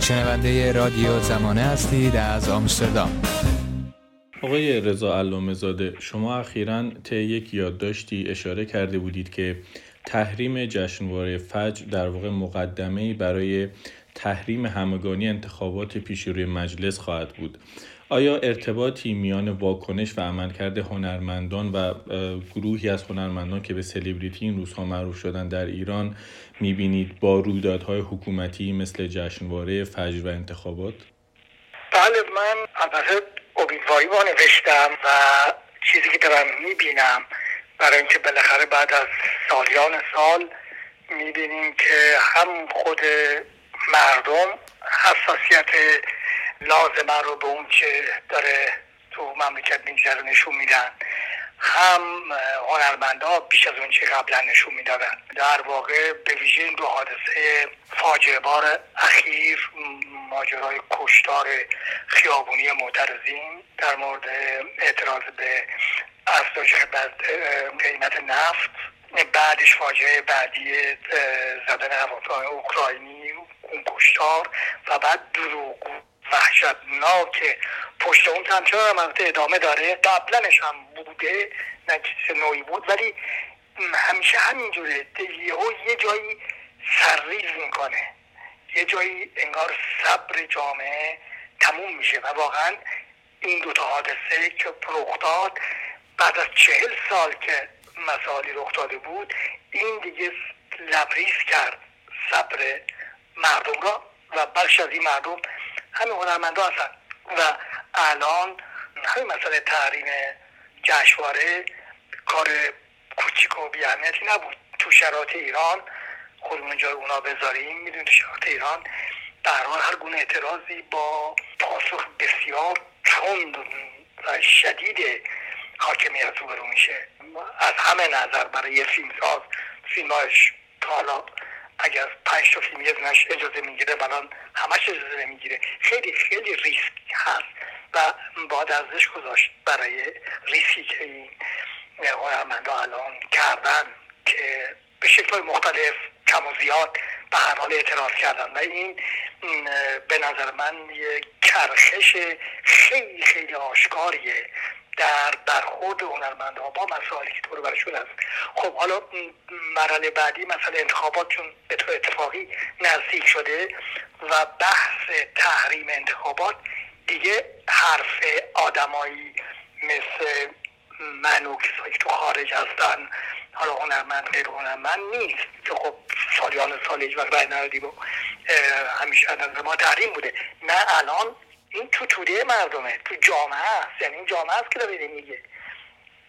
شنونده رادیو زمانه هستید از آمستردام. آقای رضا علامه زاده شما اخیرا طی یک یادداشتی اشاره کرده بودید که تحریم جشنواره فجر در واقع مقدمه برای تحریم همگانی انتخابات پیشروی مجلس خواهد بود. آیا ارتباطی میان واکنش و عملکرد هنرمندان و گروهی از هنرمندان که به سلبریتی این روزها معروف شدن در ایران می‌بینید با رویدادهای حکومتی مثل جشنواره فجر و انتخابات؟ بله من البته امیدواری با نوشتم و چیزی که دارم می‌بینم برای اینکه بالاخره بعد از سالیان سال می‌بینیم که هم خود مردم حساسیت لازمه رو به اون چه داره تو مملکت میگذره نشون میدن. هم هنرمندا بیش از اون چه قبلا نشون می‌دادن. در واقع به ویژه این دو حادثه فاجعه بار اخیر ماجرای کشتار خیابونی معترضین در مورد اعتراض به افزایش قیمت نفت بعدش فاجعه بعدی زدن هواپیمای اوکراینی اون کشتار و بعد دروغ وحشتناک پشت اون همچنان هم ادامه داره؟ قبلنش هم بوده نه چیز نوعی بود ولی همیشه همینجوره. یهو یه جایی سرریز می‌کنه. یه جایی انگار صبر جامعه تموم میشه و واقعا این دوتا حادثه که رخ داد بعد از چهل سال که مسائلی رخ داده بود این دیگه لبریز کرد صبر مردم را و بخش از این مردم همین هنرمندا هستن. و الان همین مسئله تحریم جشنواره کار کوچیک و بیاهمیتی نبود. تو شرایط ایران خودمون جای اونا بذاریم می‌دونید تو شرایط ایران در حال هر گونه اعتراضی با پاسخ بسیار تند و شدید حاکمیت روبرو میشه. از همه نظر برای یه فیلمساز فیلماش تا حالا اگر پنج تا فیلم یه اجازه می‌گیره بلان همش اجازه نمی‌گیره. خیلی خیلی ریسک هست و باید ارزش گذاشت برای ریسکی که این هنرمندا الان کردن که به شکل مختلف کم و زیاد به هر حال اعتراض کردن. و این به نظر من یه کرخش خیلی خیلی آشکاریه. در برخورد هنرمندها با مسائلی که طور برشون هست. خب حالا مرحله بعدی مثلا انتخابات چون به طور اتفاقی نزدیک شده و بحث تحریم انتخابات دیگه حرف آدمایی مثل من و کسایی که تو خارج هستن حالا هنرمند غیر هنرمند نیست که خب سالیان سال هیچ وقت رای همیشه از ما تحریم بوده. نه الان این تو توده مردمه تو جامعه هست یعنی این جامعه هست که داره میگه.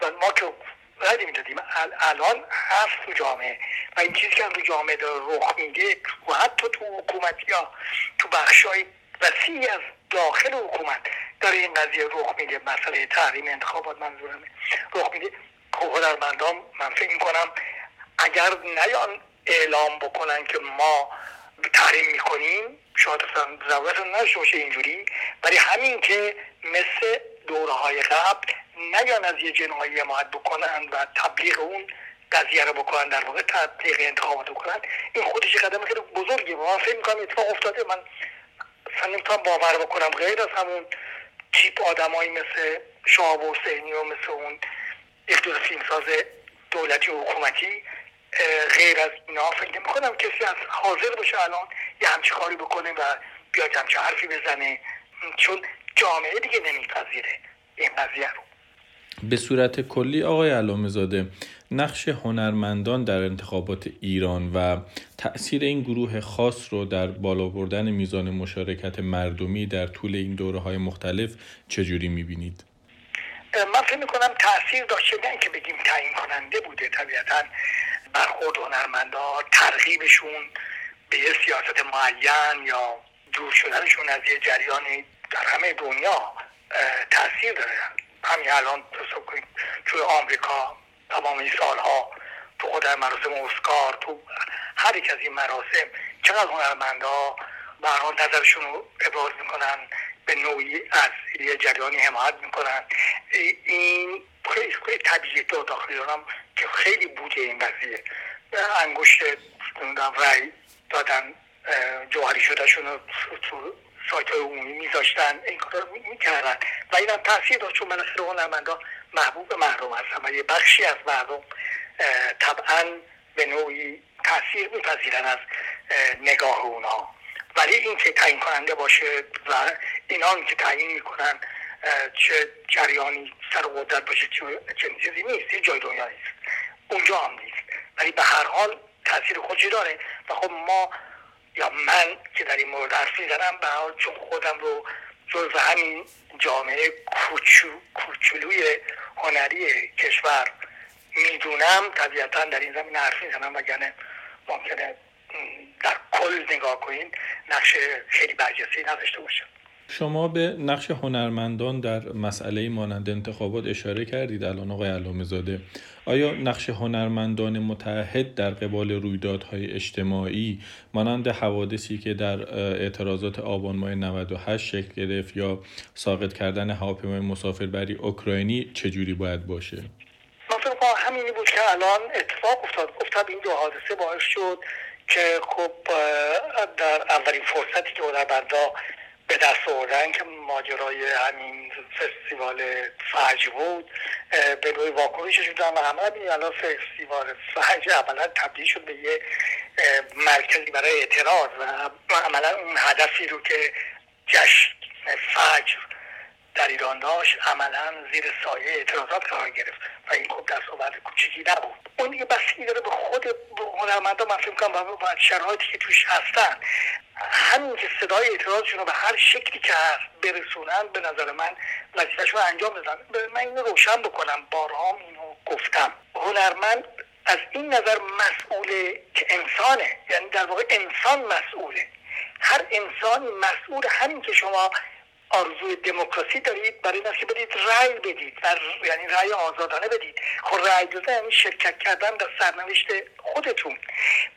و ما که رای می‌دادیم. الان هست تو جامعه. و این چیزی که تو جامعه داره رخ میده و حتی تو حکومتی ها تو بخشای وسیعی از داخل حکومت داره این قضیه رخ میده. مسئله تحریم انتخابات منظورمه. رخ میده. خب هنرمندان من فکر می‌کنم اگر نیان اعلام بکنن که ما تحریم می‌کنیم. شاید اصلا ضرورت نشته باشه اینجوری. ولی همین که مثل دوره های قبل از یه جنایی حمایت بکنن و تبلیغ اون قضیه رو بکنن در واقع تبلیغ انتخابات بکنن. این خودش قدم خیلی بزرگی من فکر می‌کنم اتفاق افتاده. من اصلا نمی‌تونم باور بکنم غیر از همون تیپ آدمایی مثل شاه حسینی و مثل اون یک فیلمساز دولتی و حکومتی غیر از اینا. فکر نمی کنم کسی از حاضر باشه الان یه همچی کاری بکنه و بیاد همچه حرفی بزنه. چون جامعه دیگه نمیپذیره این قضیه رو. به صورت کلی آقای علامه زاده نقش هنرمندان در انتخابات ایران و تاثیر این گروه خاص رو در بالا بردن میزان مشارکت مردمی در طول این دوره های مختلف چجوری می‌بینید؟ من فکر می‌کنم تاثیر داشته نه که بگیم تعیین کننده بوده طبیعتا. برخورد هنرمندا ترغیبشون به یه سیاست معین یا دور شدنشون از یه جریانی در همه دنیا تاثیر داره. همین الان توی آمریکا تمام این سالها تو خود مراسم اسکار تو هر یک از این مراسم چقدر هنرمندا بران نظرشون رو ابراز می‌کنن به نوعی از یه جریانی حمایت می‌کنن. این خیلی خیلی طبیعی تو دارم که خیلی بوده این قضیه انگشت رای دادن جوهری شدهشون رو تو سایت های عمومی میذاشتن این کار رو می‌کردن. و این هم تاثیر داشت چون بالاخره هنرمندا محبوب مردم هستن و یه بخشی از مردم طبعا به نوعی تاثیر میپذیرن از نگاه اونها ولی این که تعیین کننده باشه و اینان که تعیین می‌کنن چه جریانی سر قدرت باشه چه چیزی نیست یه جای دنیا نیست. اونجا هم نیست. ولی به هر حال تاثیر خودشی داره. و خب ما یا من که در این مورد حرف می‌زنم به حال چون خودم رو جزو همین جامعه کوچو کوچولوی هنری کشور می‌دونم طبیعتا در این زمین حرف می‌زنم وگرنه ممکنه در کل نگاه کنین نقش خیلی برجسته نداشته باشه. شما به نقش هنرمندان در مسئله مانند انتخابات اشاره کردید الان آقای علامه زاده آیا نقش هنرمندان متحد در قبال رویدادهای اجتماعی مانند حوادثی که در اعتراضات آبان ماه 98 شکل گرفت یا ساقط کردن هواپیمای مسافربری اوکراینی چجوری باید باشه؟ من همینی بود که الان اتفاق افتاد گفتم این دو حادثه باعث شد که خب در اولین فرصتی که هنرمندا به دست آوردن که ماجرای همین فستیوال فج بود به روی واکنشش بودن و همه بینید الان فستیوال فج عملا تبدیل شد به یه مرکزی برای اعتراض و عملا اون هدفی رو که جشن فجر در ایران داشت عملا زیر سایه اعتراضات قرار گرفت و این خب دستاورد کوچیکی نبود. اون دیگه بستگی داره به خود هنرمندا من فکر کنم و شرایطی که توش هستن همین که صدای اعتراضشون رو به هر شکلی که هست برسونن به نظر من وظیفهشون انجام بدن. من اینو روشن بکنم بارها اینو گفتم. هنرمند از این نظر مسئوله که انسانه. یعنی در واقع انسان مسئوله. هر انسانی مسئول همین که شما آرزوی دموکراسی دارید برای این که بدید رأی بدید و یعنی رأی آزادانه بدید. خب رأی دادن یعنی شرکت کردن در سرنوشت خودتون.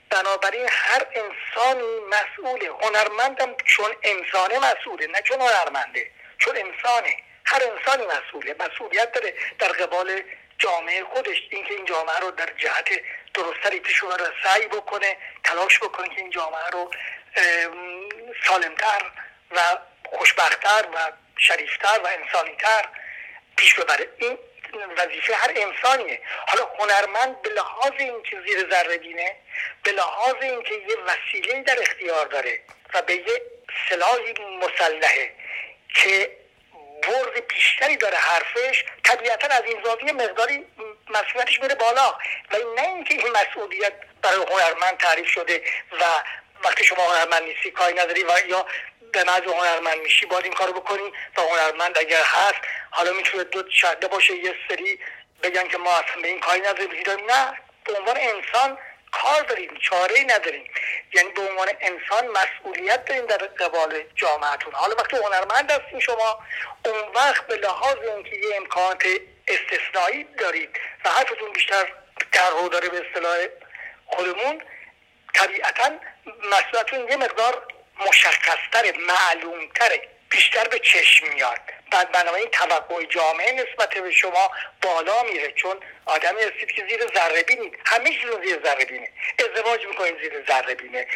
بنابراین هر انسانی مسئوله هنرمندم چون انسانه مسئوله نه چون هنرمنده چون انسانه. هر انسانی مسئوله مسئولیت داره در قبال جامعه خودش. اینکه این جامعه رو در جهت درستری پیش رو سعی بکنه تلاش بکنه که این جامعه رو سالمتر و خوشبختتر و شریفتر و انسانیتر پیش ببره. این وظیفه هر انسانیه. حالا هنرمند به لحاظ اینکه زیر ذره بینه به لحاظ اینکه یه وسیله در اختیار داره و به یه سلاحی مسلحه که برد بیشتری داره حرفش طبیعتا از این زاویه مقداری مسئولیتش میره بالا. و نه اینکه این مسئولیت برای هنرمند تعریف شده و وقتی شما هنرمند نیستی کاری نداری و یا به هنرمند میشی باید این کارو بکنی. و هنرمند اگر هست حالا می‌تونه دو شده باشه یه سری بگن که ما اصلا به این کاری نداریم نه. به عنوان انسان کار داریم چاره نداریم. یعنی به عنوان انسان مسئولیت داریم در قبال جامعتون حالا وقتی هنرمند هستیم شما اون وقت به لحاظ اینکه یه امکانات استثنایی دارید و حرفتون بیشتر در داره به اصطلاح خودمون طبیعتا مسئولیتون یه مقدار مشخصتر معلومتره بیشتر به چشم میاد. بعد بنابراین توقع جامعه نسبت به شما بالا میره چون آدمی هستید که زیر ذره بینید. همه چیز زیر ذره بینه. ازدواج می‌کنید زیر ذره بینه.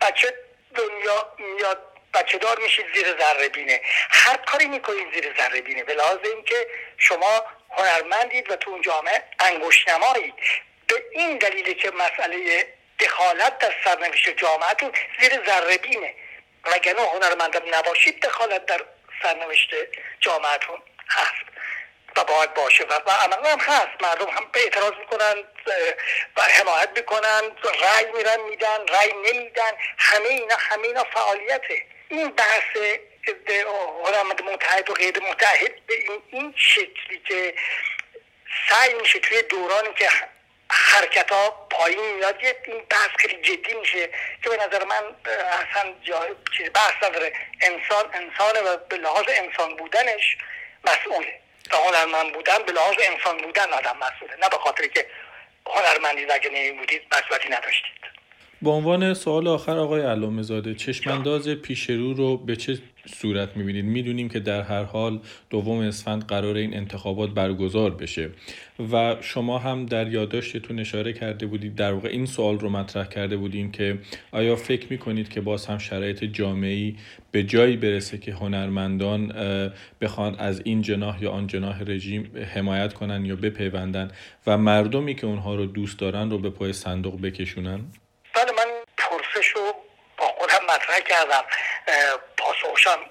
بچه دنیا میاد بچه دار میشید زیر ذره بینه. هر کاری می‌کنید زیر ذره بینه. به لحاظ اینکه شما هنرمندید و تو اون جامعه انگشت نمایید به این دلیل که مسئله دخالت در سرنوشت جامعتون زیر ذره بینه وگرنه هنرمندم نباشید دخالت در سرنوشت جامعتون هست و باید باشه و, و عملا هم هست. مردم هم به اعتراض می‌کنن و حمایت می‌کنن رأی میرن میدن رأی نمیدن. همه اینا همه اینا فعالیته. این بحث هنرمند متحد و غیر متحد به این, این شکلی که سعی میشه توی دورانی که حرکت ها پایین میاد. یه این بحث خیلی جدی میشه که به نظر من اصلا چیز بحث نداره. انسان انسانه و به لحاظ انسان بودنش مسئوله. و هنرمند بودن به لحاظ انسان بودن آدم مسئوله. نه به خاطر که هنرمندی اگه نمی بودید مسئولیتی نداشتید. به عنوان سوال آخر آقای علامه زاده چشمانداز پیش رو رو به چه صورت می‌بینید می‌دونیم که در هر حال دوم اسفند قرار این انتخابات برگزار بشه و شما هم در یادداشتتون اشاره کرده بودید در واقع این سوال رو مطرح کرده بودیم که آیا فکر می‌کنید که باز هم شرایط جامعی به جایی برسه که هنرمندان بخوان از این جناح یا آن جناح رژیم حمایت کنن یا بپیوندن و مردمی که اونها رو دوست دارن رو به پای صندوق بکشونن؟ پرسش رو با خودم مطرح کردم. پاسخشم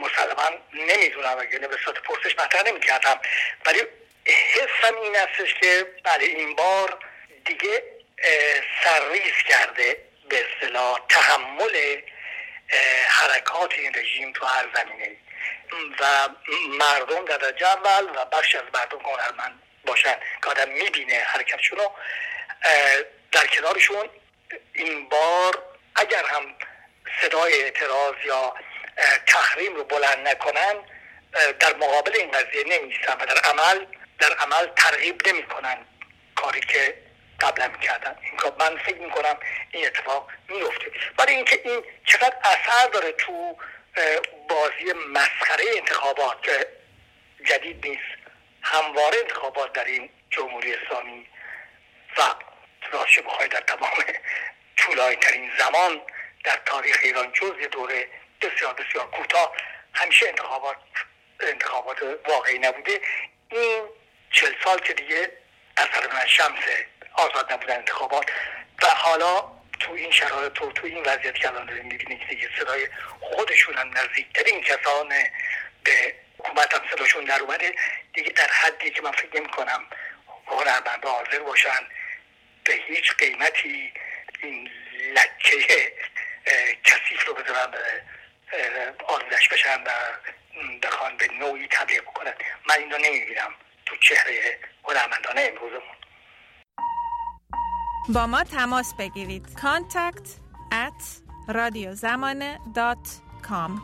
مسلما نمی‌دونم اگه به صورت پرسش مطرح نمی‌کردم. ولی حسم این هستش که بله این بار دیگه سرریز کرده به اصطلاح تحمل حرکات این رژیم تو هر زمینه و مردم در درجه و بخش از مردم هنرمند باشن که آدم می‌بینه حرکتشون رو در کنارشون این بار اگر هم صدای اعتراض یا تحریم رو بلند نکنن در مقابل این قضیه نمیستن و در عمل در عمل ترغیب نمی‌کنن کاری که قبلا می‌کردن. این من فکر می‌کنم این اتفاق میفته برای اینکه این چقدر اثر داره تو بازی مسخره انتخابات جدید نیست. همواره انتخابات در این جمهوری اسلامی و راستش بخواهی در تمام طولانی ترین زمان در تاریخ ایران جز دوره بسیار بسیار کوتاه همیشه انتخابات انتخابات واقعی نبوده. این چل سال که دیگه اثر من شمس آزاد نبودن انتخابات و حالا تو این شرایط تو تو این وضعیت که الان داریم می‌بینید که دیگه صدای خودشون هم نزدیکترین کسان به حکومت هم صداشون در اومده. دیگه در حدی که من فکر نمی کنم هنرمندا حاضر باشن به هیچ قیمتی این لکه کثیف رو بذارن به آلودش بشن و بخوان به نوعی تبلیغ بکنن. من این رو نمی‌بینم تو چهره هنرمندان امروزمون. با ما تماس بگیرید. contact at کام